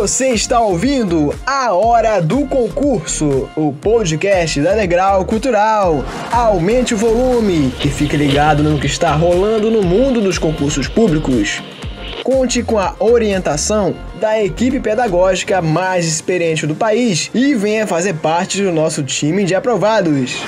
Você está ouvindo A Hora do Concurso, o podcast da Degrau Cultural. Aumente o volume e fique ligado no que está rolando no mundo dos concursos públicos. Conte com a orientação da equipe pedagógica mais experiente do país e venha fazer parte do nosso time de aprovados.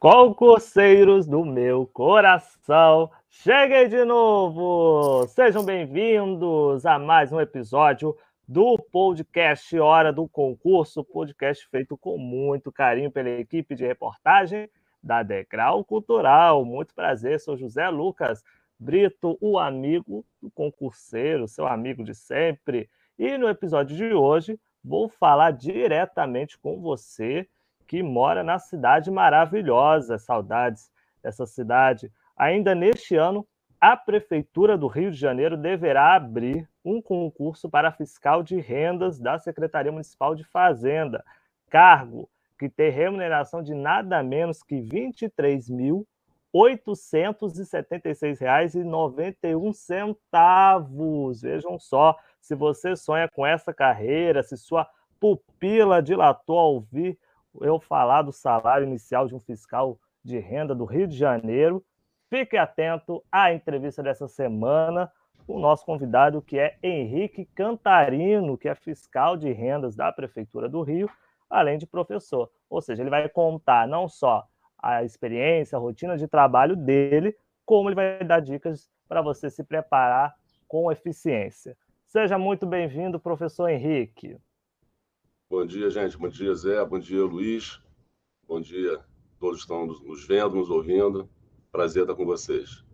Concurseiros do meu coração, cheguei de novo! Sejam bem-vindos a mais um episódio do podcast Hora do Concurso, podcast feito com muito carinho pela equipe de reportagem da Degrau Cultural. Muito prazer, sou José Lucas Brito, o amigo do concurseiro, seu amigo de sempre. E no episódio de hoje vou falar diretamente com você que mora na cidade maravilhosa. Saudades dessa cidade. Ainda neste ano, a Prefeitura do Rio de Janeiro deverá abrir um concurso para fiscal de rendas da Secretaria Municipal de Fazenda, cargo que tem remuneração de nada menos que R$ 23.876,91. Vejam só, se você sonha com essa carreira, se sua pupila dilatou ao ouvir eu falar do salário inicial de um fiscal de renda do Rio de Janeiro. Fique atento à entrevista dessa semana com o nosso convidado, que é Henrique Cantarino, que é fiscal de rendas da Prefeitura do Rio, além de professor. Ou seja, ele vai contar não só a experiência, a rotina de trabalho dele, como ele vai dar dicas para você se preparar com eficiência. Seja muito bem-vindo, professor Henrique. Bom dia, gente. Bom dia, Zé. Bom dia, Luiz. Bom dia. Todos estão nos vendo, nos ouvindo. Prazer estar com vocês.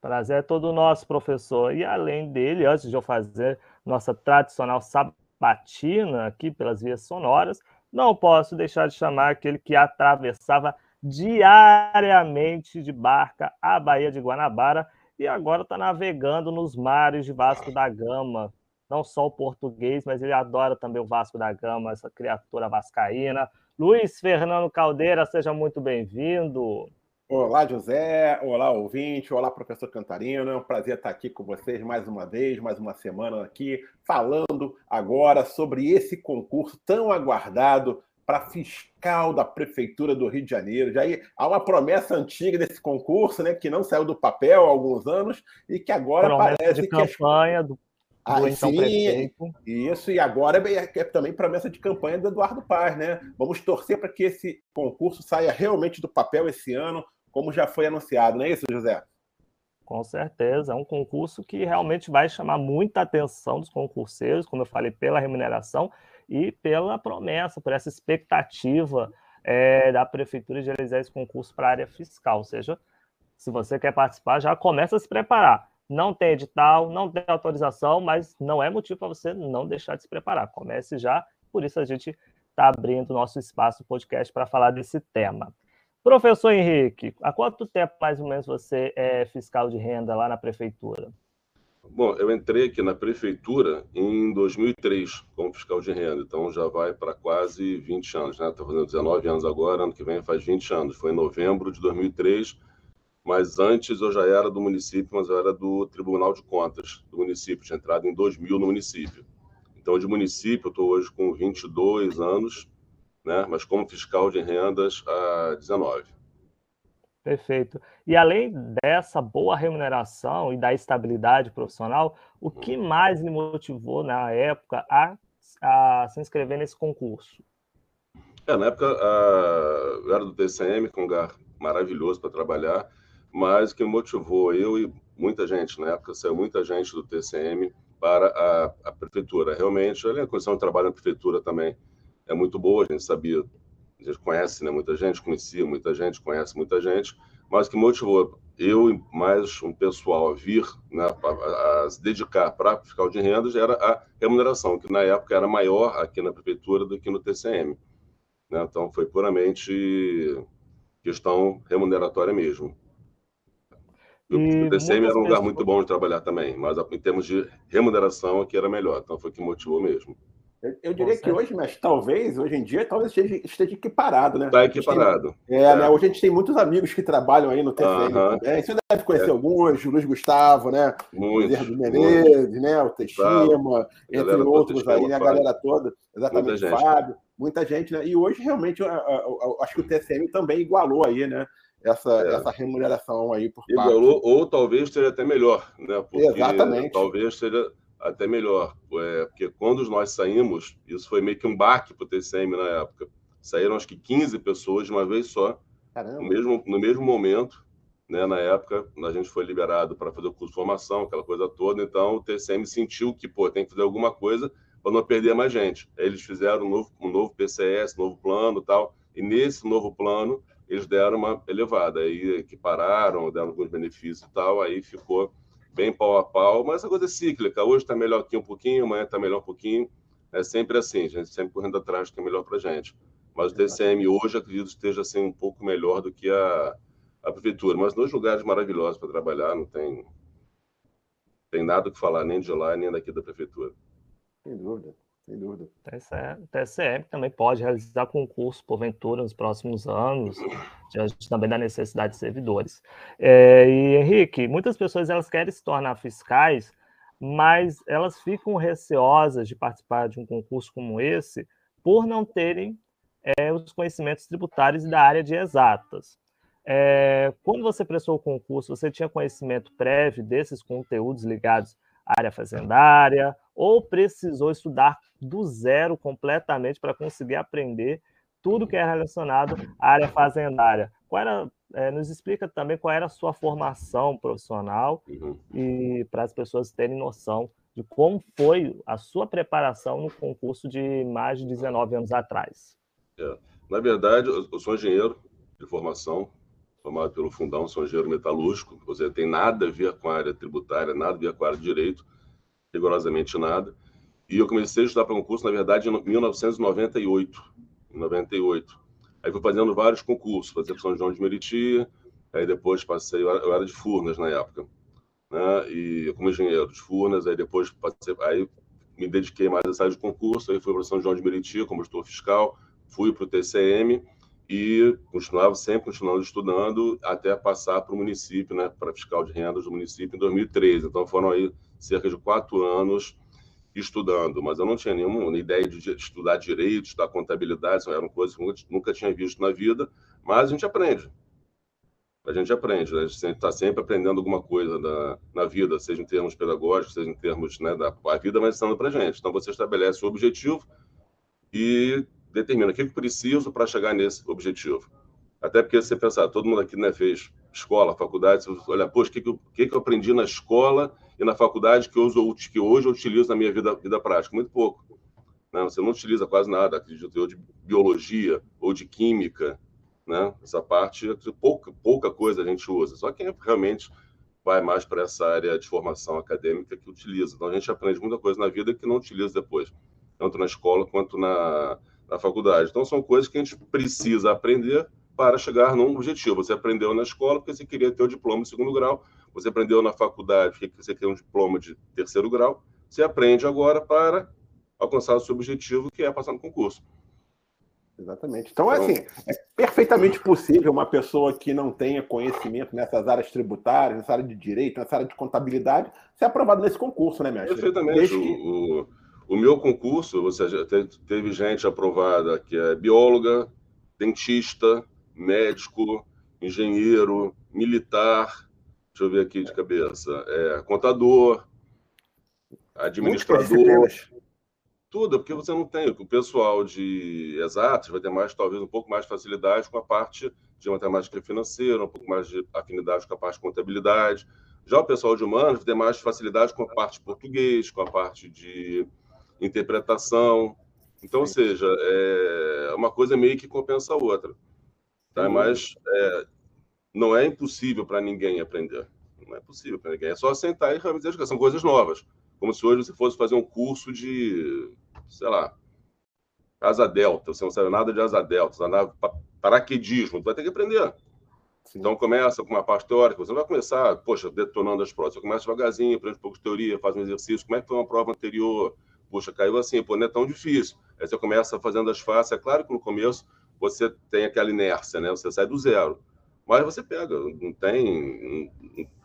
Prazer é todo nosso, professor. E além dele, antes de eu fazer nossa tradicional sabatina aqui pelas vias sonoras, não posso deixar de chamar aquele que atravessava diariamente de barca a Baía de Guanabara e agora está navegando nos mares de Vasco da Gama, não só o português, mas ele adora também o Vasco da Gama, essa criatura vascaína. Luiz Fernando Caldeira, seja muito bem-vindo. Olá, José. Olá, ouvinte. Olá, professor Cantarino. É um prazer estar aqui com vocês mais uma vez, mais uma semana aqui, falando agora sobre esse concurso tão aguardado para fiscal da Prefeitura do Rio de Janeiro. Já aí, há uma promessa antiga desse concurso, né, que não saiu do papel há alguns anos e que agora promessa parece de que campanha do ah, do então sim, prefeito. Isso, e agora é, é também promessa de campanha do Eduardo Paz, né? Vamos torcer para que esse concurso saia realmente do papel esse ano, como já foi anunciado, não é isso, José? Com certeza, é um concurso que realmente vai chamar muita atenção dos concurseiros, como eu falei, pela remuneração e pela promessa, por essa expectativa é, da prefeitura de realizar esse concurso para a área fiscal. Ou seja, se você quer participar, já começa a se preparar não tem edital, não tem autorização, mas não é motivo para você não deixar de se preparar. Comece já, por isso a gente está abrindo nosso espaço podcast para falar desse tema. Professor Henrique, há quanto tempo mais ou menos você é fiscal de renda lá na prefeitura? Bom, eu entrei aqui na prefeitura em 2003 como fiscal de renda, então já vai para quase 20 anos, né? Estou fazendo 19 anos agora, ano que vem faz 20 anos. Foi em novembro de 2003 mas antes eu já era do município, mas eu era do Tribunal de Contas do município, tinha entrado em 2000 no município. Então, de município, eu estou hoje com 22 anos, né? mas como fiscal de rendas há 19. Perfeito. E além dessa boa remuneração e da estabilidade profissional, o que uhum. mais lhe motivou na época a, a se inscrever nesse concurso? É, na época a, eu era do TCM, com um lugar maravilhoso para trabalhar, mas que motivou eu e muita gente, na época saiu muita gente do TCM para a, a prefeitura. Realmente, a condição de trabalho na prefeitura também é muito boa, a gente sabia, a gente conhece né, muita gente, conhecia muita gente, conhece muita gente, mas que motivou eu e mais um pessoal a vir, né, a, a se dedicar para fiscal de rendas, era a remuneração, que na época era maior aqui na prefeitura do que no TCM. Né? Então, foi puramente questão remuneratória mesmo. O TCM era um lugar muito bom de trabalhar também, mas em termos de remuneração aqui era melhor, então foi o que motivou mesmo. Eu, eu diria que hoje, mas talvez, hoje em dia, talvez esteja, esteja equiparado, né? Está equiparado. Tem, é, é, né? Hoje a gente tem muitos amigos que trabalham aí no TCM também. Você deve conhecer é. alguns, o Luiz Gustavo, né? Muitos. O Menezes, né? O Teixeira, entre outros aí, né? A galera toda. Exatamente, muita Fábio. Muita gente, né? E hoje, realmente, eu, eu, eu, acho que o TCM também igualou aí, né? Essa, é. essa remuneração aí por Igualou, parte. ou talvez seja até melhor, né? Porque Exatamente. Talvez seja até melhor, é, porque quando nós saímos, isso foi meio que um baque para o TCM na época. Saíram acho que 15 pessoas de uma vez só, Caramba. no mesmo, no mesmo momento. Né, na época, a gente foi liberado para fazer o curso de formação, aquela coisa toda. Então, o TCM sentiu que pô, tem que fazer alguma coisa para não perder mais gente. Aí eles fizeram um novo, um novo PCS, novo plano tal. E nesse novo plano, eles deram uma elevada. Aí equipararam, deram alguns benefícios e tal. Aí ficou bem pau a pau, mas essa coisa é cíclica. Hoje está melhor aqui um pouquinho, amanhã está melhor um pouquinho. É sempre assim, a gente sempre correndo atrás do que é melhor para a gente. Mas o TCM hoje, acredito, esteja assim, um pouco melhor do que a, a prefeitura. Mas dois lugares maravilhosos para trabalhar, não tem, tem nada que falar nem de lá, nem daqui da prefeitura. Sem dúvida. Sem dúvida. O TCM também pode realizar concurso, porventura, nos próximos anos, diante também da necessidade de servidores. É, e, Henrique, muitas pessoas elas querem se tornar fiscais, mas elas ficam receosas de participar de um concurso como esse por não terem é, os conhecimentos tributários da área de exatas. É, quando você prestou o concurso, você tinha conhecimento prévio desses conteúdos ligados à área fazendária, ou precisou estudar do zero completamente para conseguir aprender tudo que é relacionado à área fazendária. Qual era, é, nos explica também qual era a sua formação profissional uhum. e para as pessoas terem noção de como foi a sua preparação no concurso de mais de 19 anos atrás. É. Na verdade, eu sou engenheiro de formação, formado pelo Fundão, sou engenheiro metalúrgico, ou seja, tem nada a ver com a área tributária, nada a ver com a área de direito, rigorosamente nada. E eu comecei a estudar para concurso, na verdade, em 1998. Em 98. Aí fui fazendo vários concursos, fazia São João de Meriti, aí depois passei, eu era de Furnas na época, né? E como engenheiro de Furnas, aí depois passei, aí me dediquei mais a área de concurso, aí fui para São João de Meriti como gestor fiscal, fui para o TCM e continuava sempre continuando estudando até passar para o município, né, para fiscal de rendas do município em 2013. Então foram aí cerca de quatro anos estudando, mas eu não tinha nenhuma ideia de estudar direito, estudar contabilidade, eram coisas que eu nunca tinha visto na vida, mas a gente aprende. A gente aprende, né? a gente está sempre aprendendo alguma coisa na, na vida, seja em termos pedagógicos, seja em termos né, da a vida, mas ensinando para gente. Então você estabelece o objetivo e determina o que eu preciso para chegar nesse objetivo. Até porque você pensar, todo mundo aqui né, fez escola, faculdade, você olha, poxa, o que, que, que, que eu aprendi na escola e na faculdade que, uso, que hoje eu utilizo na minha vida, vida prática? Muito pouco. Né? Você não utiliza quase nada, acredito eu, de biologia ou de química. Né? Essa parte, pouca, pouca coisa a gente usa. Só quem realmente vai mais para essa área de formação acadêmica que utiliza. Então, a gente aprende muita coisa na vida que não utiliza depois, tanto na escola quanto na, na faculdade. Então, são coisas que a gente precisa aprender para chegar num objetivo. Você aprendeu na escola porque você queria ter o diploma de segundo grau, você aprendeu na faculdade porque você quer um diploma de terceiro grau, você aprende agora para alcançar o seu objetivo, que é passar no concurso. Exatamente. Então, então, assim, é perfeitamente possível uma pessoa que não tenha conhecimento nessas áreas tributárias, nessa área de direito, nessa área de contabilidade, ser aprovado nesse concurso, né, mestre? Perfeitamente. Que... O, o, meu concurso, ou seja, teve gente aprovada que é bióloga, dentista, médico, engenheiro, militar, deixa eu ver aqui de cabeça, é, contador, administrador, tudo, porque você não tem. O pessoal de exatos vai ter mais, talvez, um pouco mais de facilidade com a parte de matemática financeira, um pouco mais de afinidade com a parte de contabilidade. Já o pessoal de humanos vai ter mais facilidade com a parte de português, com a parte de interpretação. Então, ou seja, é uma coisa meio que compensa a outra. Tá? Mas é, não é impossível para ninguém aprender. Não é possível para ninguém. É só sentar e realmente que são coisas novas. Como se hoje você fosse fazer um curso de, sei lá, asa delta. Você não sabe nada de asa delta, você paraquedismo. Você vai ter que aprender. Sim. Então começa com uma parte teórica, você não vai começar, poxa, detonando as provas. Você começa devagarzinho, aprende um pouco de teoria, faz um exercício. Como é que foi uma prova anterior? puxa, caiu assim, pô, não é tão difícil. Aí você começa fazendo as faces, é claro que no começo você tem aquela inércia, né? Você sai do zero. Mas você pega, não tem,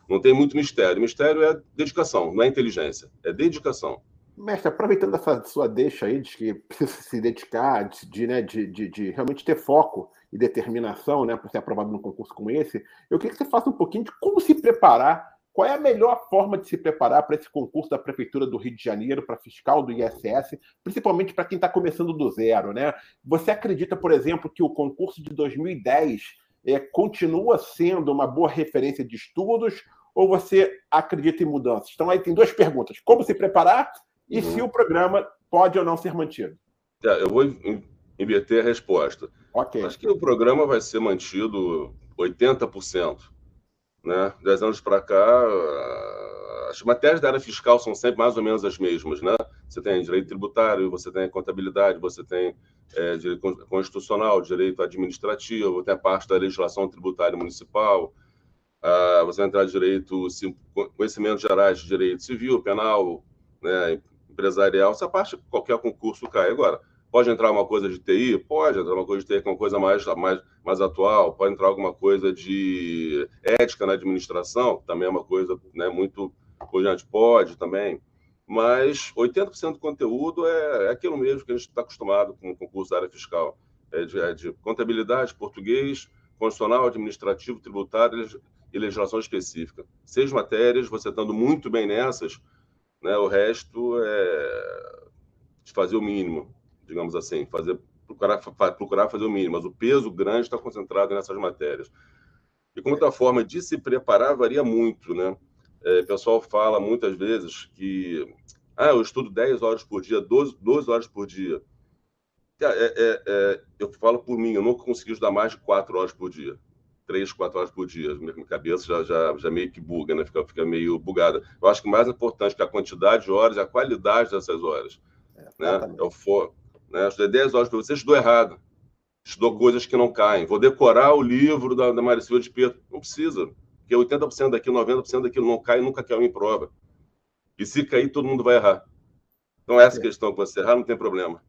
não tem muito mistério. Mistério é dedicação, não é inteligência, é dedicação. Mestre, aproveitando essa sua deixa aí de que precisa se dedicar, de, né, de, de, de realmente ter foco e determinação né, para ser aprovado num concurso como esse, eu queria que você faça um pouquinho de como se preparar, qual é a melhor forma de se preparar para esse concurso da Prefeitura do Rio de Janeiro, para fiscal do ISS, principalmente para quem está começando do zero. Né? Você acredita, por exemplo, que o concurso de 2010 é, continua sendo uma boa referência de estudos ou você acredita em mudanças? Então, aí tem duas perguntas: como se preparar e uhum. se o programa pode ou não ser mantido. É, eu vou inverter a resposta. Okay. Acho que o programa vai ser mantido 80%. Né? Dez anos para cá, as matérias da área fiscal são sempre mais ou menos as mesmas. Né? Você tem direito tributário, você tem contabilidade, você tem é, direito constitucional, direito administrativo, tem a parte da legislação tributária municipal, ah, você entrar direito, conhecimentos gerais de direito civil, penal, né, empresarial, essa parte qualquer concurso cai. Agora, pode entrar uma coisa de TI? Pode entrar uma coisa de TI que é uma coisa mais, mais, mais atual, pode entrar alguma coisa de ética na administração, também é uma coisa né, muito pujante, pode também. Mas 80% do conteúdo é, é, aquilo mesmo que a gente está acostumado com o concurso da área fiscal. É de, é de contabilidade, português, constitucional, administrativo, tributário e legislação específica. Seis matérias, você estando muito bem nessas, né? O resto é fazer o mínimo, digamos assim, fazer procurar, procurar fazer o mínimo, mas o peso grande está concentrado nessas matérias. E como outra forma de se preparar varia muito, né? É, o pessoal fala muitas vezes que ah, eu estudo 10 horas por dia, 12, 12 horas por dia. É, é, é, eu falo por mim, eu nunca consegui estudar mais de 4 horas por dia três, quatro horas por dia. Minha cabeça já, já, já meio que buga, né? Fica, fica meio bugada. Eu acho que o mais importante que a quantidade de horas é a qualidade dessas horas. É, né? É o for, né? Eu estudei 10 horas para você, estudou errado. Estudou coisas que não caem. Vou decorar o livro da, da Maria Silva de Pedro. Não precisa. Porque 80% daquilo, 90% daquilo não cai nunca caiu em prova. E se cair, todo mundo vai errar. Então, essa é. questão, que você errar, não tem problema.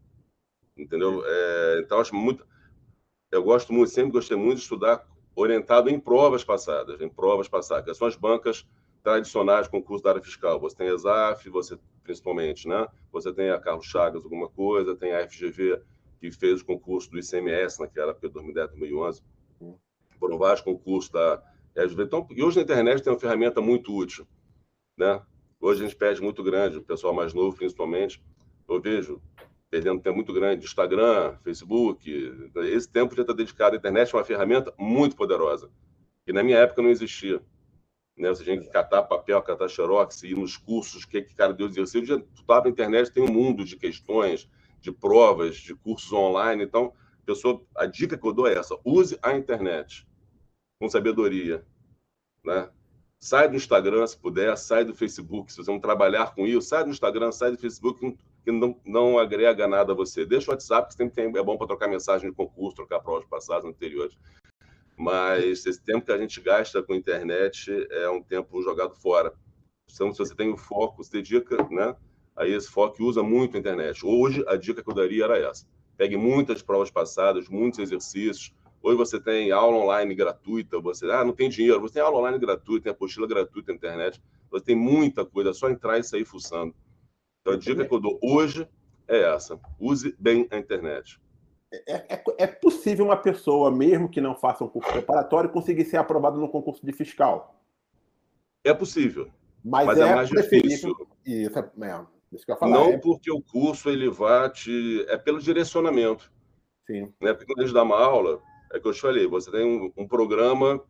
Entendeu? É, então, acho muito. Eu gosto muito, sempre gostei muito de estudar orientado em provas passadas, em provas passadas, que são as bancas tradicionais de concurso da área fiscal. Você tem a ESAF, você principalmente, né? Você tem a Carlos Chagas, alguma coisa, tem a FGV, que fez o concurso do ICMS naquela época, 2010, 2011. Foram vários concursos da FGV. Então, e hoje na internet tem uma ferramenta muito útil, né? Hoje a gente pede muito grande, o pessoal mais novo, principalmente. Eu vejo perdendo tempo muito grande, Instagram, Facebook. Esse tempo já está dedicado à internet, é uma ferramenta muito poderosa, que na minha época não existia. Né? Você tinha que catar papel, catar xerox, ir nos cursos, o que, que cara deu exercício. Já estava na internet, tem um mundo de questões, de provas, de cursos online. Então, pessoa, a dica que eu dou é essa: use a internet com sabedoria. Né? Sai do Instagram, se puder, sai do Facebook, se vocês vão trabalhar com isso, sai do Instagram, sai do Facebook, que não, não agrega nada a você. Deixa o WhatsApp, que sempre tem, é bom para trocar mensagem de concurso, trocar provas passadas anteriores. Mas esse tempo que a gente gasta com internet é um tempo jogado fora. Então, se você tem o foco, você dedica, né? Aí esse foco usa muito a internet. Hoje, a dica que eu daria era essa. Pegue muitas provas passadas, muitos exercícios. Hoje você tem aula online gratuita, você ah, não tem dinheiro, você tem aula online gratuita, tem apostila gratuita na internet, você tem muita coisa, é só entrar e sair fuçando. Então, a dica que eu dou hoje é essa: use bem a internet. É, é, é, possível uma pessoa, mesmo que não faça um curso preparatório, conseguir ser aprovado no concurso de fiscal? É possível. Mas, mas é, é, mais difícil. Isso, é, é, isso que eu falar, não é... porque o curso ele vai te. É pelo direcionamento. Sim. Né? Porque quando a gente dá uma aula, é que eu te falei, você tem um, um programa,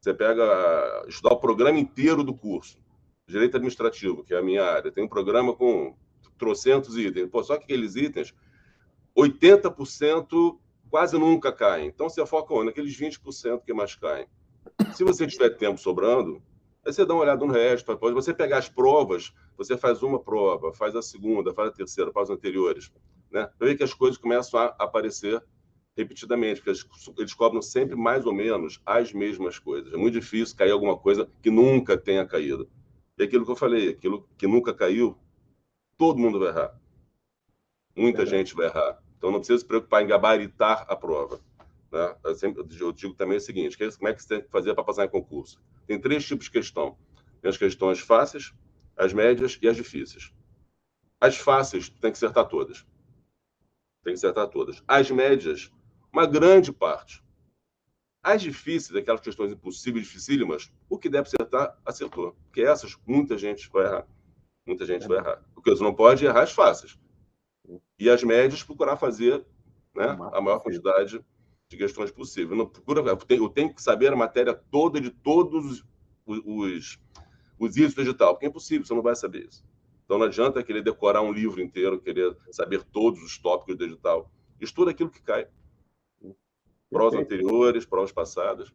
você pega. estudar o programa inteiro do curso direito administrativo, que é a minha área, tem um programa com trocentos itens. Pô, só que aqueles itens, 80% quase nunca caem. Então, você foca naqueles 20% que mais caem. Se você tiver tempo sobrando, aí você dá uma olhada no resto. Pode você pegar as provas, você faz uma prova, faz a segunda, faz a terceira, faz as anteriores. Né? Para ver que as coisas começam a aparecer repetidamente, porque eles cobram sempre mais ou menos as mesmas coisas. É muito difícil cair alguma coisa que nunca tenha caído. E aquilo que eu falei, aquilo que nunca caiu, todo mundo vai errar. Muita é. gente vai errar. Então não precisa se preocupar em gabaritar a prova. Né? Eu, sempre, eu digo também o seguinte: como é que você tem que fazer para passar em concurso? Tem três tipos de questão: tem as questões fáceis, as médias e as difíceis. As fáceis, tem que acertar todas. Tem que acertar todas. As médias, uma grande parte. As difíceis, aquelas questões impossíveis, dificílimas, o que deve acertar, acertou. Porque essas, muita gente vai errar. Muita gente é. vai errar. O que você não pode errar as fáceis. E as médias, procurar fazer né, a maior quantidade de questões possível. Não procura, eu, tenho, que saber a matéria toda de todos os, os, os itens do edital, porque é impossível, você não vai saber isso. Então não adianta querer decorar um livro inteiro, querer saber todos os tópicos do edital. Estuda aquilo que cai. Provas anteriores, provas passadas.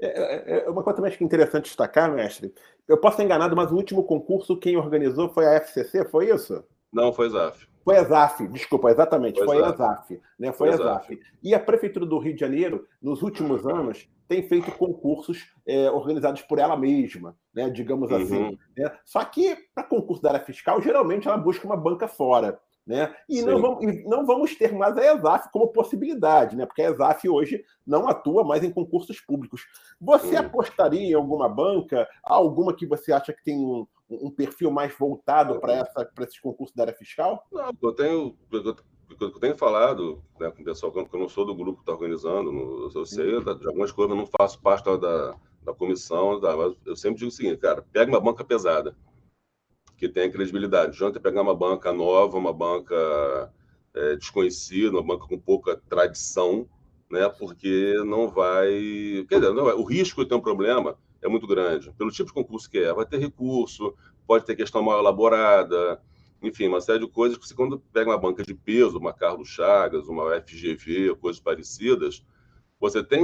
É, é, é, uma coisa também que é interessante destacar, mestre. Eu posso estar enganado, mas o último concurso quem organizou foi a FCC, foi isso? Não, foi a ZAF. Foi a ZAF, desculpa, exatamente, foi, foi a ZAF. Né? Foi, foi a ZAF. E a Prefeitura do Rio de Janeiro, nos últimos anos, tem feito concursos é, organizados por ela mesma, né? digamos assim. uhum. assim. Né? Só que, para concurso da área fiscal, geralmente ela busca uma banca fora. Né? E não vamos, não vamos, ter mais a ESAF como possibilidade, né? porque a ESAF hoje não atua mais em concursos públicos. Você uhum. apostaria em alguma banca, alguma que você acha que tem um, um perfil mais voltado para esses concursos da área fiscal? Não, eu tenho, eu, eu tenho falado né, com o pessoal, que eu não sou do grupo que está organizando, eu sei uhum. de algumas coisas, eu não faço parte da, da comissão, da, mas eu sempre digo o seguinte, cara, pega uma banca pesada, que tenha credibilidade. Não adianta pegar uma banca nova, uma banca é, desconhecida, uma banca com pouca tradição, né? Porque não vai. Quer dizer, vai... o risco de ter um problema é muito grande. Pelo tipo de concurso que é, vai ter recurso, pode ter questão mal elaborada, enfim, uma série de coisas que você, quando pega uma banca de peso, uma Carlos Chagas, uma FGV, coisas parecidas, você tem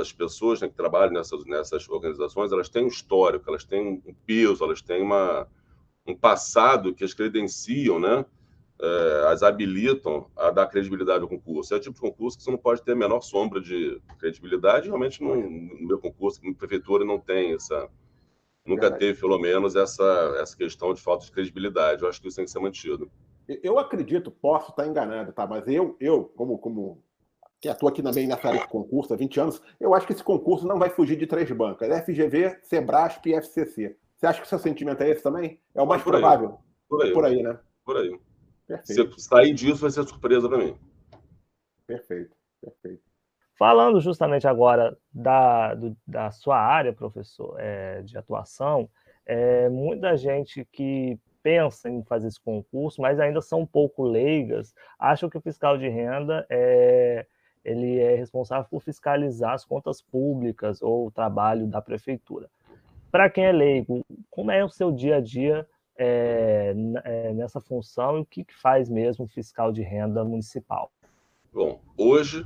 as pessoas né, que trabalham nessas, nessas organizações, elas têm um histórico, elas têm um peso, elas têm uma, um passado que as credenciam, né? É, as habilitam a dar credibilidade ao concurso. É o tipo de concurso que você não pode ter a menor sombra de credibilidade. Realmente, no, no meu concurso, na prefeitura, não tem essa. Nunca teve, pelo menos, essa, essa questão de falta de credibilidade. Eu acho que isso tem que ser mantido. Eu acredito, posso estar enganado, tá? Mas eu, eu como, como que atua aqui também nessa área de concurso há 20 anos, eu acho que esse concurso não vai fugir de três bancas: FGV, Sebrasp e FCC. Você acha que o seu sentimento é esse também? É o mais por provável? Por aí. Por aí, né? Por aí. Perfeito. Se sair disso, vai ser surpresa para mim. Perfeito, perfeito. Falando justamente agora da, do, da sua área, professor, é, de atuação, é, muita gente que pensa em fazer esse concurso, mas ainda são um pouco leigas, acham que o fiscal de renda é, ele é responsável por fiscalizar as contas públicas ou o trabalho da prefeitura. Para quem é leigo, como é o seu dia a dia é, é, nessa função e o que, que faz mesmo o fiscal de renda municipal? Bom, hoje,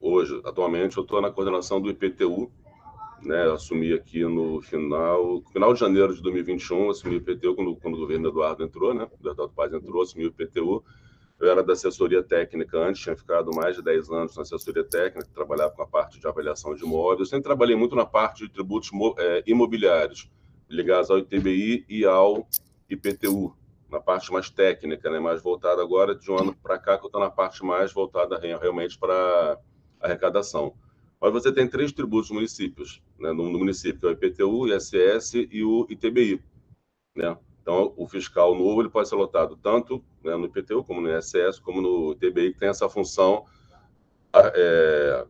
hoje, atualmente, eu estou na coordenação do IPTU, né? Assumi aqui no final, final de janeiro de 2021, assumi o IPTU quando, quando o governo Eduardo entrou, né? O Eduardo Paz entrou, assumi o IPTU. Eu era da assessoria técnica antes, tinha ficado mais de 10 anos na assessoria técnica, trabalhava com a parte de avaliação de imóveis. Sempre trabalhei muito na parte de tributos é, imobiliários, ligados ao ITBI e ao IPTU, na parte mais técnica, né, mais voltada agora de um ano para cá, que eu estou na parte mais voltada realmente para arrecadação. Mas você tem três tributos municípios, né, no, no, município, que é o IPTU, o ISS e o ITBI. Né? Então, o fiscal novo ele pode ser lotado tanto né, no IPTU, como no ISS, como no ITBI, que tem essa função é,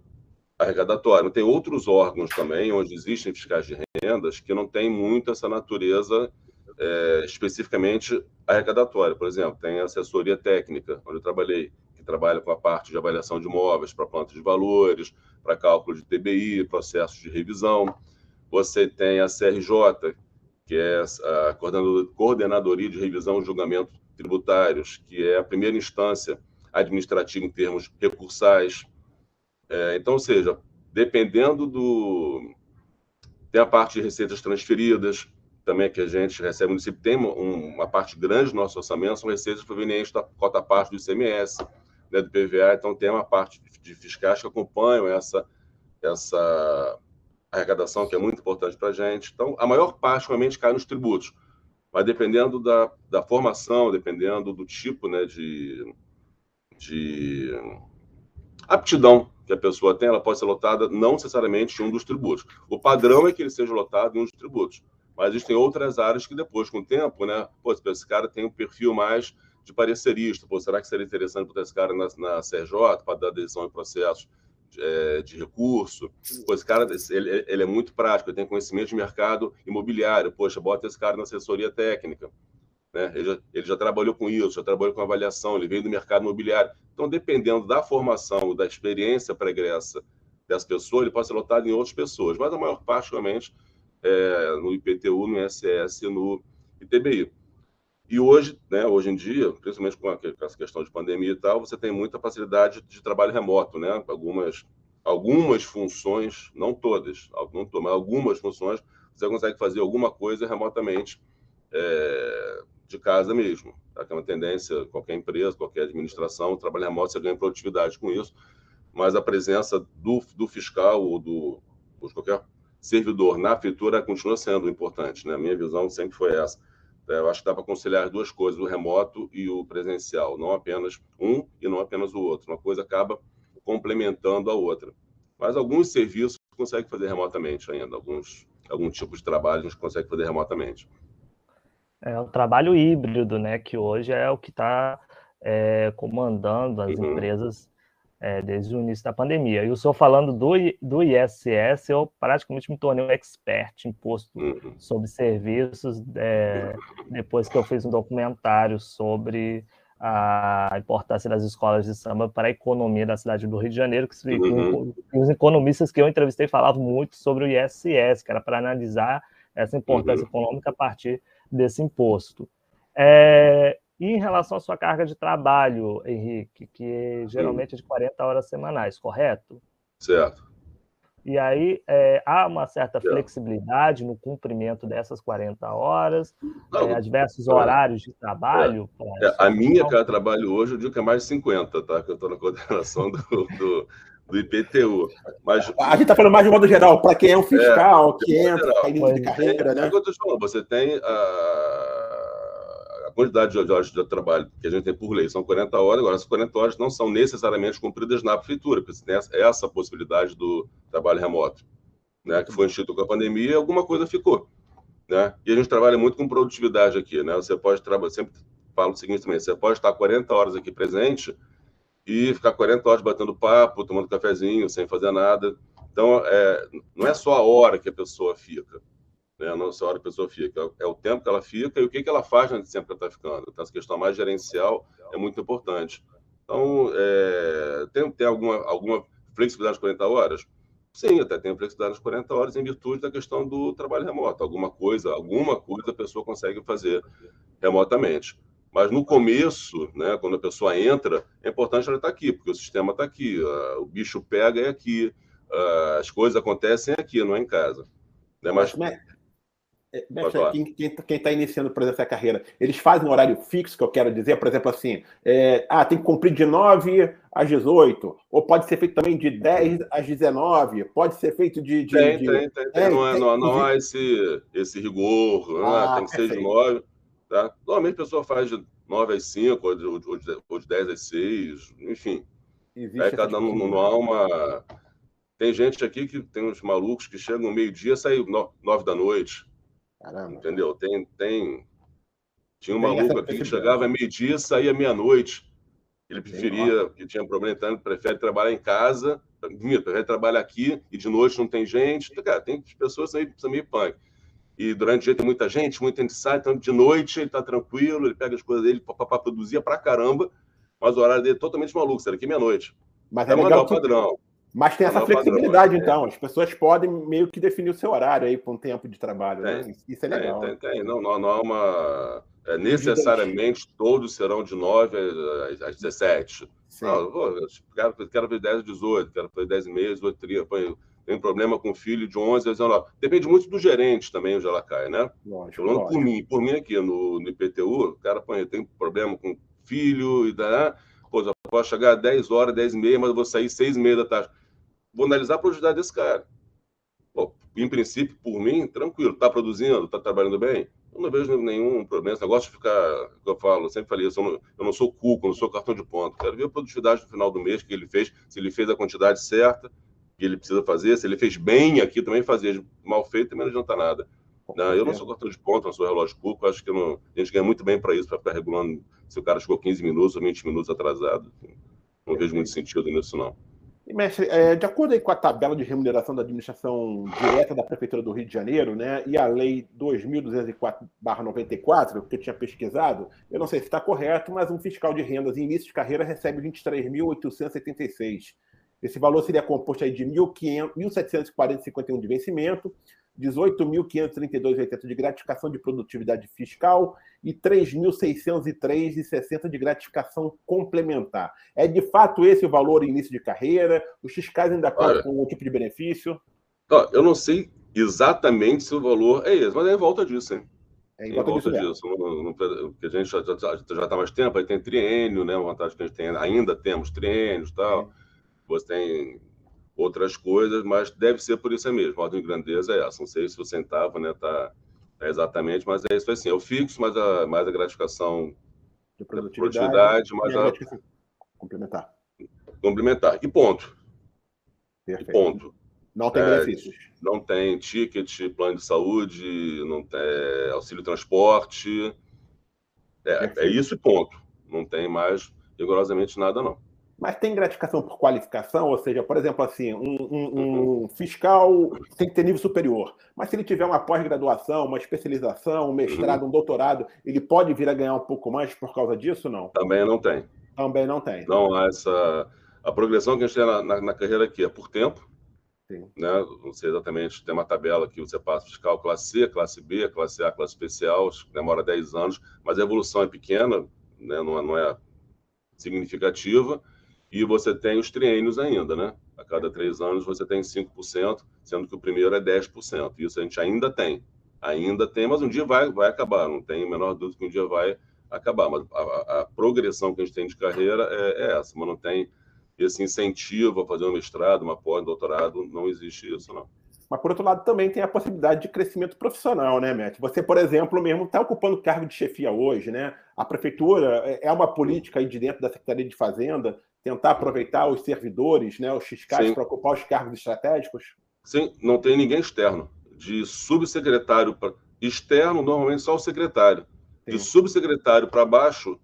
arrecadatória. Tem outros órgãos também, onde existem fiscais de rendas, que não têm muito essa natureza é, especificamente arrecadatória. Por exemplo, tem a assessoria técnica, onde eu trabalhei, que trabalha com a parte de avaliação de imóveis para planta de valores, para cálculo de TBI, processos de revisão. Você tem a CRJ, que é a Coordenadoria de Revisão e Julgamento Tributários, que é a primeira instância administrativa em termos recursais. É, então, ou seja, dependendo do. Tem a parte de receitas transferidas, também que a gente recebe, o município tem uma parte grande do nosso orçamento, são receitas provenientes da cota parte do ICMS, né, do PVA, então tem uma parte de fiscais que acompanham essa, essa arrecadação, que é muito importante para a gente. Então, a maior parte realmente cai nos tributos, mas dependendo da, da formação, dependendo do tipo né, de, de aptidão que a pessoa tem, ela pode ser lotada não necessariamente em um dos tributos. O padrão é que ele seja lotado em um dos tributos. Mas existem outras áreas que depois, com o tempo, né? Pô, esse cara tem um perfil mais de parecerista. Pô, será que seria interessante botar esse cara na, na CRJ para dar adesão em processos é, de recurso? Pô, esse cara ele, ele, é muito prático, ele tem conhecimento de mercado imobiliário. Poxa, bota esse cara na assessoria técnica. Né? Ele, já, ele já trabalhou com isso, já trabalhou com avaliação, ele veio do mercado imobiliário. Então, dependendo da formação, da experiência pregressa dessa pessoa, ele pode ser lotado em outras pessoas, mas a maior parte, realmente, é no IPTU, no ISS e no ITBI. E hoje, né, hoje em dia, principalmente com, essa questão de pandemia e tal, você tem muita facilidade de trabalho remoto, né? Algumas, algumas funções, não todas, não, mas algumas funções, você consegue fazer alguma coisa remotamente é, de casa mesmo. Tá? É uma tendência, qualquer empresa, qualquer administração, trabalho remoto, você ganha produtividade com isso, mas a presença do, do fiscal ou do ou de qualquer servidor na fritura continua sendo importante. Né? A minha visão sempre foi essa. É, eu acho que dá para conciliar as duas coisas, o remoto e o presencial, não apenas um e não apenas o outro. Uma coisa acaba complementando a outra. Mas alguns serviços conseguem fazer remotamente ainda, alguns algum tipo de trabalho a gente consegue fazer remotamente. É o trabalho híbrido, né? Que hoje é o que está é, comandando as uhum. empresas é, desde o início da pandemia. E o senhor falando do, do ISS, eu praticamente me tornei um expert em imposto uhum. sobre serviços é, depois que eu fiz um documentário sobre a importância das escolas de samba para a economia da cidade do Rio de Janeiro, que uhum. os economistas que eu entrevistei falavam muito sobre o ISS, que era para analisar essa importância uhum. econômica a partir desse imposto. É, e em relação à sua carga de trabalho, Henrique, que geralmente é de 40 horas semanais, correto? Certo. E aí é, há uma certa flexibilidade no cumprimento dessas 40 horas, Não, é, diversos horários de trabalho. É, é a minha carga de trabalho hoje, eu digo que é mais de 50, tá? Que eu estou na coordenação do, do, do, IPTU. Mas, a gente está falando mais de modo geral, para quem é um fiscal, é, que entra, cai de carreira, né? É o que eu estou falando, você tem a quantidade de horas de trabalho que a gente tem por lei são 40 horas, agora essas 40 horas não são necessariamente cumpridas na prefeitura, porque tem essa possibilidade do trabalho remoto, né, que foi instituído com a pandemia, alguma coisa ficou. Né? E a gente trabalha muito com produtividade aqui. Né? Você pode trabalhar, sempre falo o seguinte também, você pode estar 40 horas aqui presente e ficar 40 horas batendo papo, tomando cafezinho, sem fazer nada. Então, é, não é só a hora que a pessoa fica, né? Não só a hora que a pessoa fica, é o tempo que ela fica e o que, que ela faz nesse tempo que ela está ficando. Então, essa questão mais gerencial é muito importante. Então, é, tem, tem alguma, alguma flexibilidade nas 40 horas? Sim, até tem flexibilidade nas 40 horas em virtude da questão do trabalho remoto. Alguma coisa, alguma coisa a pessoa consegue fazer remotamente. Mas no começo, né, quando a pessoa entra, é importante ela estar aqui, porque o sistema está aqui, o bicho pega é aqui, as coisas acontecem aqui, não é em casa. Né? Mas, é, quem está iniciando, por exemplo, essa carreira, eles fazem um horário fixo, que eu quero dizer, por exemplo, assim, é, ah, tem que cumprir de 9 às 18, ou pode ser feito também de 10 às 19, pode ser feito de. de tem, de... tem, tem, tem. Não, é, não, não há esse, esse rigor, né? ah, tem que ser de 9. Tá? Normalmente a pessoa faz de 9 às 5, ou de, ou de, ou de 10 às 6, enfim. Existe é, cada um não há uma. Tem gente aqui que tem uns malucos que chegam meio-dia e saem 9 da noite. Caramba. Entendeu? Tem, tem. Tinha um maluco aqui que chegava meio-dia e saía meia-noite. Ele preferia, que tinha problema, então ele prefere trabalhar em casa, prefere trabalhar aqui e de noite não tem gente. Cara, tem pessoas aí que são meio punk. E durante o dia tem muita gente, muita gente sai, então de noite ele tá tranquilo, ele pega as coisas dele para produzir pra caramba, mas o horário dele é totalmente maluco, será que meia-noite. Mas é, é legal que... padrão. Mas tem essa flexibilidade, padrão, então. É. As pessoas podem meio que definir o seu horário aí para um tempo de trabalho. Né? Tem, né? Isso é legal. Tem, tem, tem. Não, não, não há uma. É, necessariamente todos serão de 9 às 17. Sim. Não, pô, quero, quero ver 10 às 18, quero ver 10 e meia, 18 30. Tem problema com filho de 11 às 19. Depende muito do gerente também, o Jalacai, né? Lógico, Falando lógico. por mim, por mim aqui no, no IPTU, o cara põe, tem problema com filho e da. Pô, já posso chegar às 10 horas, 10 e meia, mas eu vou sair 6 e meia da tarde vou analisar a produtividade desse cara. Pô, em princípio, por mim, tranquilo. Está produzindo? Está trabalhando bem? Eu não vejo nenhum problema. Esse negócio de ficar, eu falo, eu sempre falei isso, eu não, eu não sou cuco, eu não sou cartão de ponto. Quero ver a produtividade no final do mês que ele fez, se ele fez a quantidade certa que ele precisa fazer, se ele fez bem aqui, também fazia mal feito, também não adianta nada. Não, eu não sou cartão de ponto, não sou relógio cuco, acho que não, a gente ganha muito bem para isso, para ficar regulando se o cara chegou 15 minutos ou 20 minutos atrasado. Não vejo muito sentido nisso, não. Mestre, é, de acordo com a tabela de remuneração da administração direta da Prefeitura do Rio de Janeiro, né, e a Lei 2.204-94, que eu tinha pesquisado, eu não sei se está correto, mas um fiscal de rendas em início de carreira recebe 23.876. Esse valor seria composto aí de 1.740,51 de vencimento, 18.532,80 de gratificação de produtividade fiscal e 3.603,60 de gratificação complementar. É de fato esse o valor início de carreira? Os fiscais ainda contam com algum tipo de benefício? Eu não sei exatamente se o valor é esse, mas é em volta disso, hein? É em volta, em volta disso. disso. porque a gente já está mais tempo, aí tem triênio, né? Uma vantagem que a gente tem, ainda temos triênios e tal. É. Você tem outras coisas, mas deve ser por isso mesmo. A ordem de grandeza é essa. Não sei se o centavo né, tá, tá exatamente, mas é isso assim. É o fixo, mas a, mais a gratificação de produtividade, mais a, complementar. Complementar. E ponto. Perfeito. E ponto. Não tem é, benefícios. Não tem ticket, plano de saúde, não tem auxílio transporte. É, é isso e ponto. Não tem mais rigorosamente nada, não. Mas tem gratificação por qualificação, ou seja, por exemplo, assim, um, um, um fiscal tem que ter nível superior, mas se ele tiver uma pós-graduação, uma especialização, um mestrado, um doutorado, ele pode vir a ganhar um pouco mais por causa disso, não? Também não tem. Também não tem. Não há essa a progressão que a gente tem na, na, na carreira aqui é por tempo. Sim. Né? Não sei exatamente, tem uma tabela que você passa fiscal classe C, classe B, classe A, classe especial, demora 10 anos, mas a evolução é pequena, né? não, é, não é significativa e você tem os triênios ainda, né? A cada três anos você tem 5%, sendo que o primeiro é 10%. Isso a gente ainda tem. Ainda tem, mas um dia vai, vai acabar. Não tem a menor dúvida que um dia vai acabar. Mas a, a progressão que a gente tem de carreira é, é, essa, mas não tem esse incentivo a fazer um mestrado, uma pós-doutorado, não existe isso, não. Mas, por outro lado, também tem a possibilidade de crescimento profissional, né, Matt? Você, por exemplo, mesmo está ocupando cargo de chefia hoje, né? A prefeitura é, é uma política aí de dentro da Secretaria de Fazenda tentar aproveitar os servidores, né, os fiscais, para ocupar os cargos estratégicos? Sim, não tem ninguém externo. De subsecretário para externo, normalmente só o secretário. Sim. De subsecretário para baixo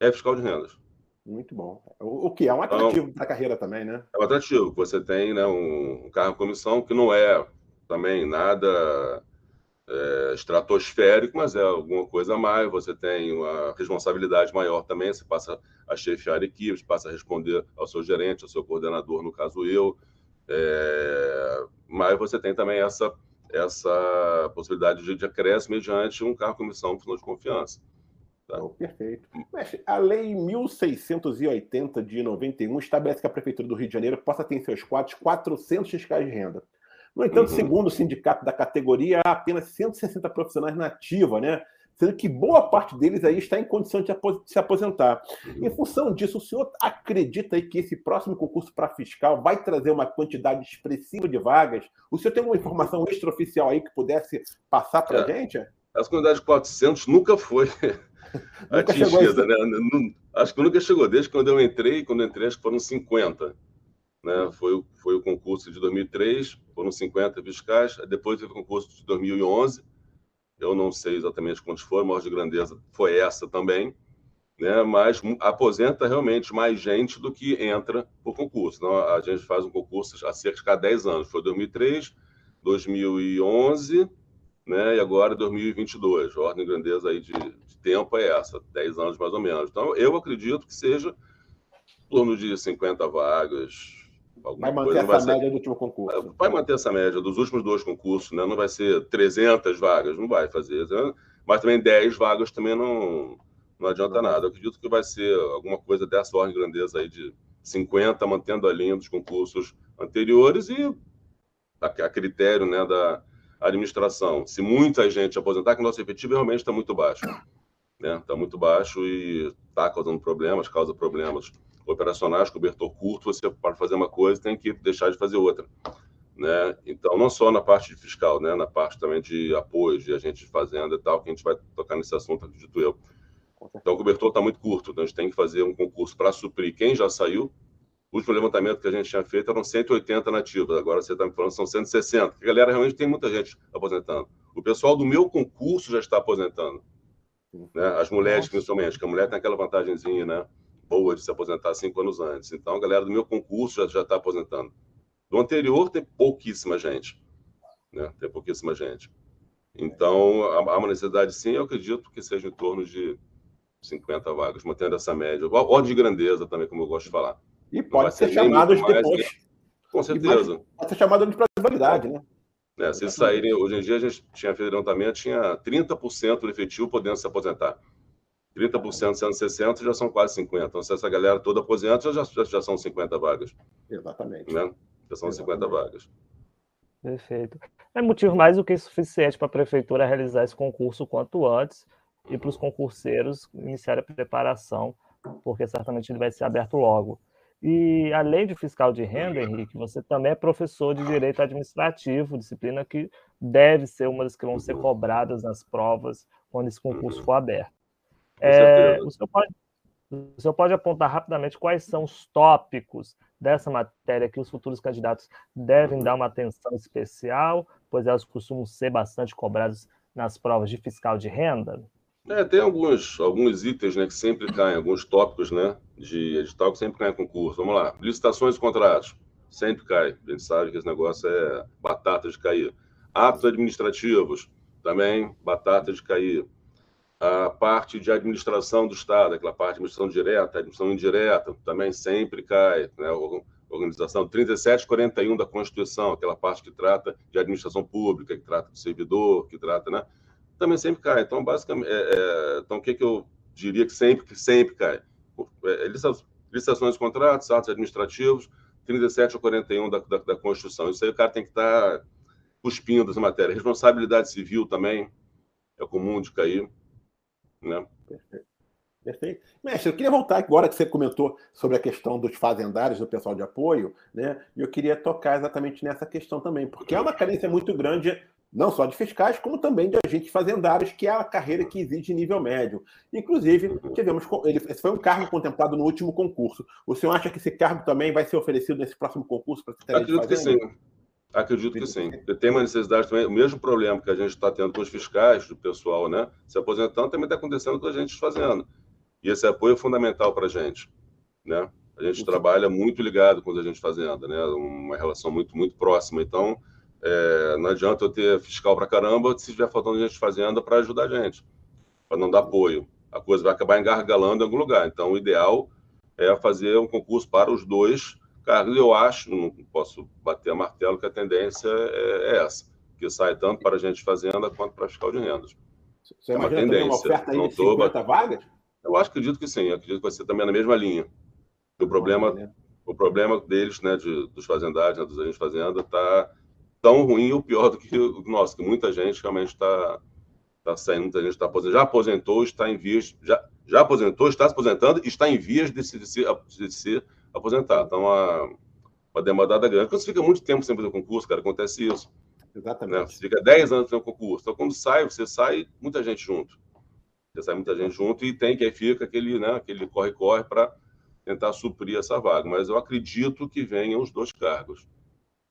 é fiscal de rendas. Muito bom. O, que é um atrativo então, para a carreira também, né? É um atrativo. Você tem né, um, um cargo de comissão que não é também nada é, estratosférico, mas é alguma coisa a mais. Você tem uma responsabilidade maior também. Você passa a chefiar equipes, passa a responder ao seu gerente, ao seu coordenador, no caso eu. É, mas você tem também essa, essa possibilidade de, de acréscimo mediante um cargo comissão de de confiança. Tá? Oh, perfeito. Mestre, a Lei 1680 de 91 estabelece que a Prefeitura do Rio de Janeiro possa ter em seus quadros 400 fiscais de renda. No entanto, uhum. segundo o sindicato da categoria, há apenas 160 profissionais na ativa, né? Sendo que boa parte deles aí está em condição de se aposentar. Uhum. Em função disso, o senhor acredita aí que esse próximo concurso para fiscal vai trazer uma quantidade expressiva de vagas? O senhor tem uma informação extraoficial aí que pudesse passar para a é. gente? Essa quantidade de 400 nunca foi nunca atingida, né? Acho que nunca chegou. Desde quando eu entrei, quando eu entrei, acho que foram 50 né? Foi, foi o concurso de 2003, foram 50 fiscais, depois teve o concurso de 2011, eu não sei exatamente quantos foram, maior de grandeza foi essa também, né? mas aposenta realmente mais gente do que entra por concurso. Então, a gente faz um concurso há cerca de cada 10 anos, foi 2003, 2011, né? e agora 2022. A ordem de grandeza aí de, de tempo é essa, 10 anos mais ou menos. Então, eu acredito que seja em torno de 50 vagas, vai manter essa média ser... do último concurso. Vai manter essa média dos últimos dois concursos, né? Não vai ser 300 vagas, não vai fazer. Né? Mas também 10 vagas também não, não adianta nada. Eu acredito que vai ser alguma coisa dessa ordem de grandeza aí de 50, mantendo a linha dos concursos anteriores e a, critério né, da administração. Se muita gente aposentar, que o nosso efetivo realmente está muito baixo. Está né? Tá muito baixo e está causando problemas, causa problemas operacionais, cobertor curto, você para fazer uma coisa tem que deixar de fazer outra. Né? Então, não só na parte de fiscal, né? na parte também de apoio, de agente de fazenda e tal, que a gente vai tocar nesse assunto, acredito eu. Então, o cobertor está muito curto, então a gente tem que fazer um concurso para suprir quem já saiu. O último levantamento que a gente tinha feito eram 180 nativos, agora você está me falando são 160. A galera realmente tem muita gente aposentando. O pessoal do meu concurso já está aposentando. Né? As mulheres, Nossa. principalmente, que a mulher tem aquela vantagemzinha, né? Boa de se aposentar cinco anos antes. Então, a galera do meu concurso já está aposentando. Do anterior tem pouquíssima gente, né? Tem pouquíssima gente. Então, há uma necessidade, sim, eu acredito que seja em torno de 50 vagas, mantendo essa média. Ordem de grandeza também, como eu gosto de falar. E pode ser, ser chamado de depois. Né? Com certeza. Pode ser chamado de praticidade, né? É, se saírem, hoje em dia a gente tinha feito levantamento, tinha 30% do efetivo podendo se aposentar. 30% sendo 60, já são quase 50. Então, se essa galera toda aposenta, já, já, já são 50 vagas. Exatamente. Né? Já são Exatamente. 50 vagas. Perfeito. É motivo mais do que suficiente para a prefeitura realizar esse concurso quanto antes e para os concurseiros iniciar a preparação, porque certamente ele vai ser aberto logo. E além de fiscal de renda, Henrique, você também é professor de direito administrativo, disciplina que deve ser uma das que vão ser cobradas nas provas quando esse concurso for aberto. É, o, senhor pode, o senhor pode apontar rapidamente quais são os tópicos dessa matéria que os futuros candidatos devem dar uma atenção especial, pois elas costumam ser bastante cobradas nas provas de fiscal de renda? É, tem alguns, alguns itens né, que sempre caem, alguns tópicos né, de edital que sempre caem em concurso. Vamos lá. Licitações e contratos. Sempre cai. A gente sabe que esse negócio é batata de cair. Atos administrativos. Também batata de cair. A parte de administração do Estado, aquela parte de administração direta, administração indireta, também sempre cai. Né? Organização 3741 da Constituição, aquela parte que trata de administração pública, que trata do servidor, que trata, né? também sempre cai. Então, basicamente, é, é, então o que, que eu diria que sempre, que sempre cai? É, licitações de contratos, atos administrativos, 37 ou 41 da, da, da, Constituição. Isso aí o cara tem que estar tá cuspindo essa matéria. Responsabilidade civil também é comum de cair. Né? Perfeito. Perfeito. Mestre, eu queria voltar agora que você comentou sobre a questão dos fazendários, do pessoal de apoio, né? E eu queria tocar exatamente nessa questão também, porque é uma carência muito grande não só de fiscais, como também de agentes fazendários, que é a carreira que exige nível médio. Inclusive, tivemos, ele, esse foi um cargo contemplado no último concurso. O senhor acha que esse cargo também vai ser oferecido nesse próximo concurso para Acredito que sim. Acredito que sim. Tem uma necessidade também, o mesmo problema que a gente está tendo com os fiscais, do pessoal, né? Se aposentando, também está acontecendo com a gente fazendo. E esse apoio é fundamental para a gente, né? A gente trabalha muito ligado com a gente fazenda, né? Uma relação muito, muito próxima. Então, é, não adianta eu ter fiscal para caramba se estiver faltando gente fazenda para ajudar a gente, para não dar apoio. A coisa vai acabar engargalando em algum lugar. Então, o ideal é fazer um concurso para os dois cargos. Eu acho, não posso bater a martelo, que a tendência é, é essa, que sai tanto para a gente de fazenda quanto para fiscal de rendas. Você é uma tendência. uma oferta aí de 50 vagas? Eu acho, acredito que sim. Acredito que vai ser também na mesma linha. O problema, o problema deles, né, de, dos fazendários, né, dos agentes de fazenda, está tão ruim ou pior do que o nosso, que muita gente realmente está tá saindo, muita gente está aposentando, já aposentou, está em vias, já, já aposentou, está se aposentando e está em vias de se, de se, de se aposentar. Então, uma, uma demandada grande. Quando você fica muito tempo sem fazer concurso, cara, acontece isso. Exatamente. Né? Você fica 10 anos sem concurso. Então, quando sai, você sai muita gente junto. Você sai muita gente junto e tem que aí fica aquele, né, aquele corre-corre para tentar suprir essa vaga. Mas eu acredito que venham os dois cargos.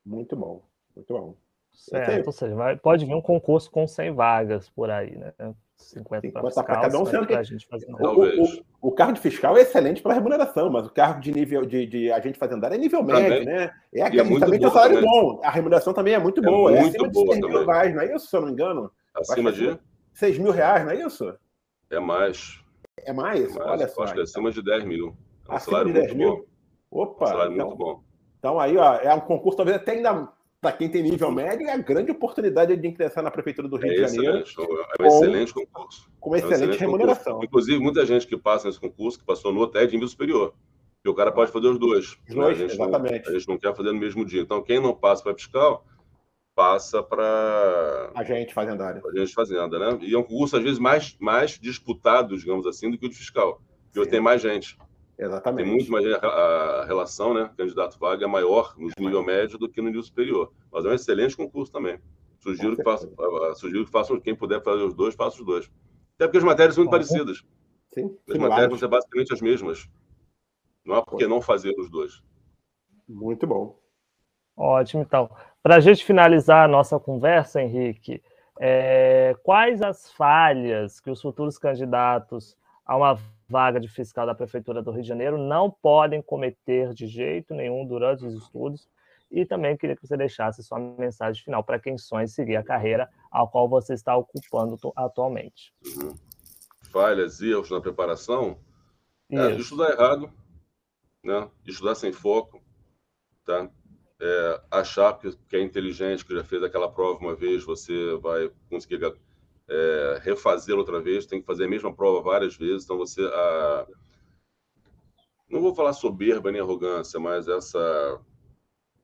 Muito bom. Muito bom. Certo, ou seja, vai, pode vir um concurso com 100 vagas por aí, né? 50 para cada um, sendo que o, o, o, cargo de fiscal é excelente para remuneração, mas o cargo de nível de, de agente fazendário é nível médio, também. né? É, é também tem um salário também. bom. A remuneração também é muito é boa. É, muito é acima boa de 6 mil reais, não é isso, se eu não me engano? Acima de? 6 mil reais, não é isso? É mais. É mais? É mais. Olha só. Acho que é acima de 10 mil. É um acima de 10 mil? Bom. Opa! Um salário então, muito bom. Então aí, ó, é um concurso talvez até ainda para quem tem nível médio, é a grande oportunidade de ingressar na Prefeitura do Rio é de Janeiro. É um excelente concurso. Com uma excelente, é um excelente remuneração. Concurso. Inclusive, muita gente que passa nesse concurso, que passou no até de nível superior. Porque o cara pode fazer os dois. Os dois, né? a exatamente. Não, a gente não quer fazer no mesmo dia. Então, quem não passa para fiscal, passa para. Agente fazendário. Agente fazenda, né? E é um concurso, às vezes, mais, mais disputado, digamos assim, do que o de fiscal. Porque tem mais gente. Exatamente. Tem muito mais a, relação, né? Candidato vaga é maior no nível médio do que no nível superior. Mas é um excelente concurso também. Sugiro que façam, sugiro que façam, quem puder fazer os dois, faça os dois. Até porque as matérias são muito parecidas. Sim. As matérias vão ser basicamente as mesmas. Não há por que não fazer os dois. Muito bom. Ótimo, então. Para a gente finalizar a nossa conversa, Henrique, é, quais as falhas que os futuros candidatos a uma vaga de fiscal da Prefeitura do Rio de Janeiro não podem cometer de jeito nenhum durante os estudos? E também queria que você deixasse sua mensagem final para quem sonha em seguir a carreira ao qual você está ocupando atualmente. Uhum. Falhas e erros na preparação? É, estudar errado, né? estudar sem foco, tá? É, achar que, que, é inteligente, que já fez aquela prova uma vez, você vai conseguir é, refazê-la outra vez, tem que fazer a mesma prova várias vezes, então você... A... Não vou falar soberba nem arrogância, mas essa...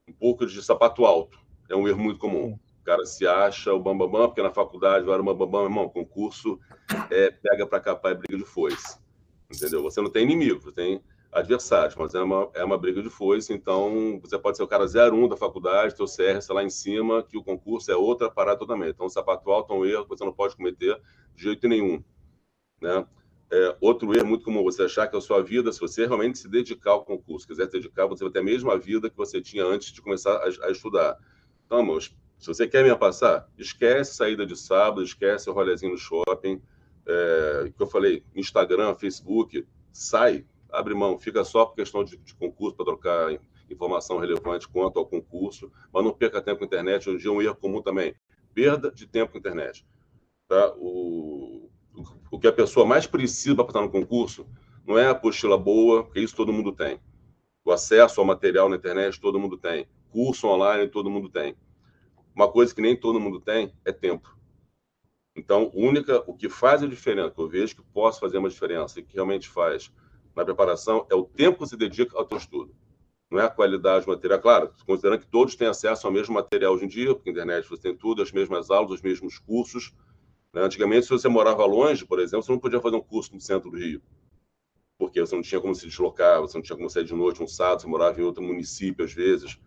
um pouco de sapato alto. É um erro muito comum. O cara se acha o bambambam, bam, bam, porque na faculdade era o bambambam, bam, irmão, concurso é pega para capar e briga de foice. Entendeu? Você não tem inimigo, você tem adversários, mas é uma, é uma briga de foice, então você pode ser o cara 01 da faculdade, teu CRS lá em cima, que o concurso é outra parada totalmente. Então, sapato alto é um erro que você não pode cometer de jeito nenhum. Né? É, outro erro muito comum, você achar que a sua vida, se você realmente se dedicar ao concurso, quiser se dedicar, você vai ter a mesma vida que você tinha antes de começar a, a estudar. Então, amigos, se você quer me passar, esquece saída de sábado, esquece o rolezinho no shopping, é, que eu falei, Instagram, Facebook, sai, abre mão, fica só por questão de, de concurso para trocar informação relevante quanto ao concurso, mas não perca tempo com a internet. Em dia um erro comum também, perda de tempo com a internet. Tá? O, o que a pessoa mais precisa para estar no concurso não é a apostila boa, porque isso todo mundo tem. O acesso ao material na internet todo mundo tem. Curso online todo mundo tem. Uma coisa que nem todo mundo tem é tempo. Então, única, o que faz a diferença, que eu vejo que posso fazer uma diferença e que realmente faz, na preparação é o tempo que você dedica ao teu estudo. Não é a qualidade do material. Claro, considerando que todos têm acesso ao mesmo material hoje em dia, porque na internet você tem tudo, as mesmas aulas, os mesmos cursos. Né? Antigamente, se você morava longe, por exemplo, você não podia fazer um curso no centro do Rio. Porque você não tinha como se deslocar, você não tinha como sair de noite um sábado, você morava em outro município às vezes.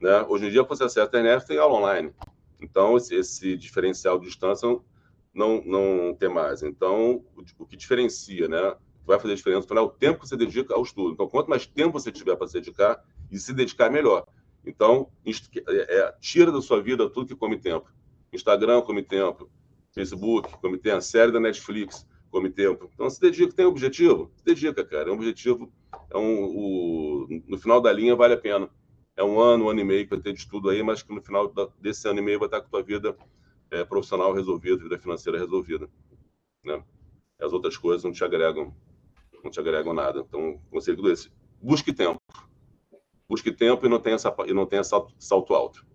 Né? Hoje em dia, você acessa a internet, tem aula online. Então, esse, esse diferencial de distância não, não tem mais. Então, o, o que diferencia, né? Vai fazer diferença no final, o tempo que você dedica ao estudo. Então, quanto mais tempo você tiver para se dedicar, e se dedicar melhor. Então, é, é, tira da sua vida tudo que come tempo. Instagram come tempo, Facebook come tempo, a série da Netflix come tempo. Então, se dedica, tem objetivo? Se dedica, cara. É um objetivo, é um, o, no final da linha vale a pena. É um ano, um ano e meio vai ter de estudo aí, mas que no final desse ano e meio vai estar com a tua vida é, profissional resolvida, vida financeira resolvida. Né? As outras coisas não te agregam não te agregam nada. Então, conselho desse, busque tempo. Busque tempo e não tenha, e não tenha salto, salto alto.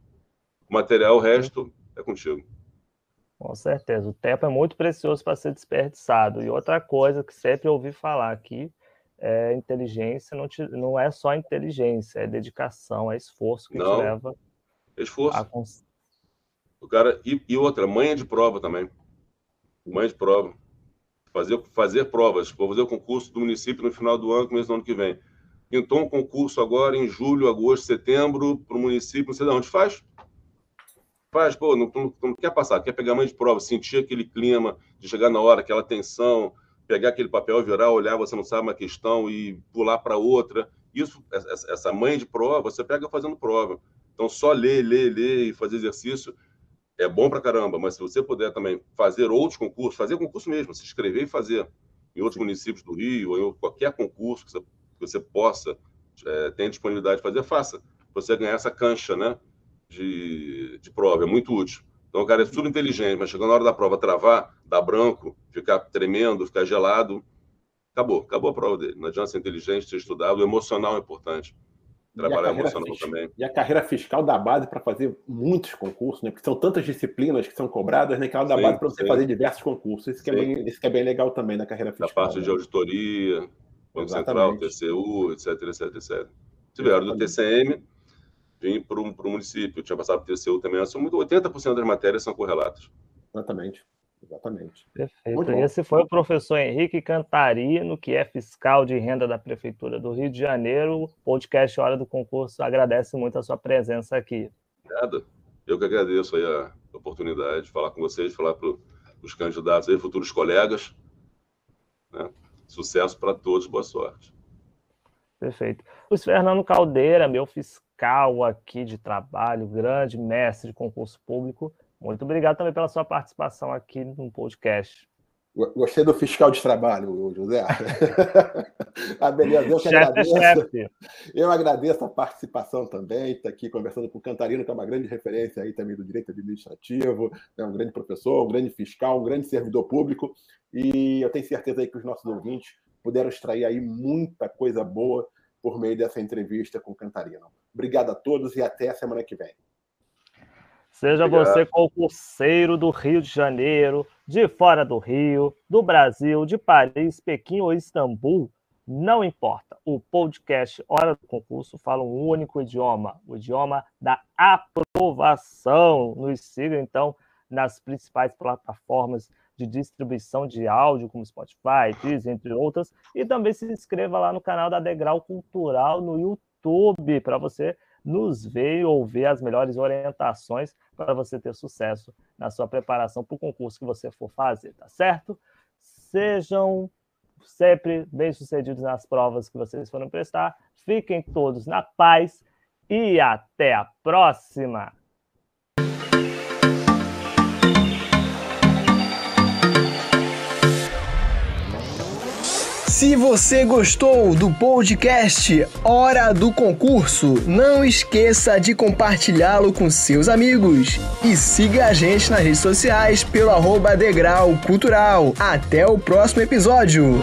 O material, o resto, é contigo. Com certeza. O tempo é muito precioso para ser desperdiçado. E outra coisa que sempre ouvi falar aqui é inteligência não, te, não é só inteligência, é dedicação, é esforço que não, te leva. Esforço. A... O cara, e, e outra, manha de prova também. Manha de prova fazer, fazer provas. Vou fazer o concurso do município no final do ano, começo do ano que vem. Então, um concurso agora em julho, agosto, setembro, para o município, não sei de onde faz. Faz, pô, não, não, não, quer passar, quer pegar mãe de prova, sentir aquele clima de chegar na hora, aquela tensão, pegar aquele papel, virar, olhar, você não sabe uma questão e pular para outra. Isso, essa mãe de prova, você pega fazendo prova. Então, só ler, ler, ler e fazer exercício é bom para caramba, mas se você puder também fazer outros concursos, fazer concurso mesmo, se inscrever e fazer em outros municípios do Rio, ou em qualquer concurso que você, que você possa, é, tenha disponibilidade de fazer, faça. Você ganhar essa cancha né, de, de prova, é muito útil. Então o cara é super inteligente, mas chegando na hora da prova travar, dar branco, ficar tremendo, ficar gelado, acabou, acabou a prova dele. Não adianta ser inteligente, ser estudado, o emocional é importante trabalhar emocional também. E a carreira fiscal dá base para fazer muitos concursos, né? Porque são tantas disciplinas que são cobradas, né? Que ela dá sim, base para você sim. fazer diversos concursos. Isso que, é bem, isso que é bem legal também na carreira fiscal. A parte né? de auditoria, Banco Central, TCU, etc, etc, etc. Tiveram do TCM, vim para o município. Eu tinha passado para o TCU também. 80% das matérias são correlatas. Exatamente. Exatamente. Perfeito. Esse foi o professor Henrique Cantarino, que é fiscal de renda da Prefeitura do Rio de Janeiro. O podcast Hora do Concurso agradece muito a sua presença aqui. Nada. Eu que agradeço aí a oportunidade de falar com vocês, falar para os candidatos aí, futuros colegas. Né? Sucesso para todos, boa sorte. Perfeito. Luiz Fernando Caldeira, meu fiscal aqui de trabalho, grande mestre de concurso público. Muito obrigado também pela sua participação aqui no podcast. Gostei do fiscal de trabalho, José. ah, beleza, eu que chefe agradeço. É chefe. Eu agradeço a participação também, está aqui conversando com o Cantarino, que é uma grande referência aí também do direito administrativo, é um grande professor, um grande fiscal, um grande servidor público, e eu tenho certeza aí que os nossos ouvintes puderam extrair aí muita coisa boa por meio dessa entrevista com o Cantarino. Obrigado a todos e até a semana que vem. Seja Obrigado. você concurseiro do Rio de Janeiro, de fora do Rio, do Brasil, de Paris, Pequim ou Istambul, não importa. O podcast Hora do Concurso fala um único idioma, o idioma da aprovação. Nos siga, então, nas principais plataformas de distribuição de áudio, como Spotify, Deezer, entre outras, e também se inscreva lá no canal da Degrau Cultural no YouTube, para você nos ver e ouvir as melhores orientações para você ter sucesso na sua preparação para o concurso que você for fazer, tá certo? Sejam sempre bem-sucedidos nas provas que vocês forem prestar. Fiquem todos na paz e até a próxima! Se você gostou do podcast Hora do Concurso, não esqueça de compartilhá-lo com seus amigos. E siga a gente nas redes sociais pelo arroba Degrau Cultural. Até o próximo episódio!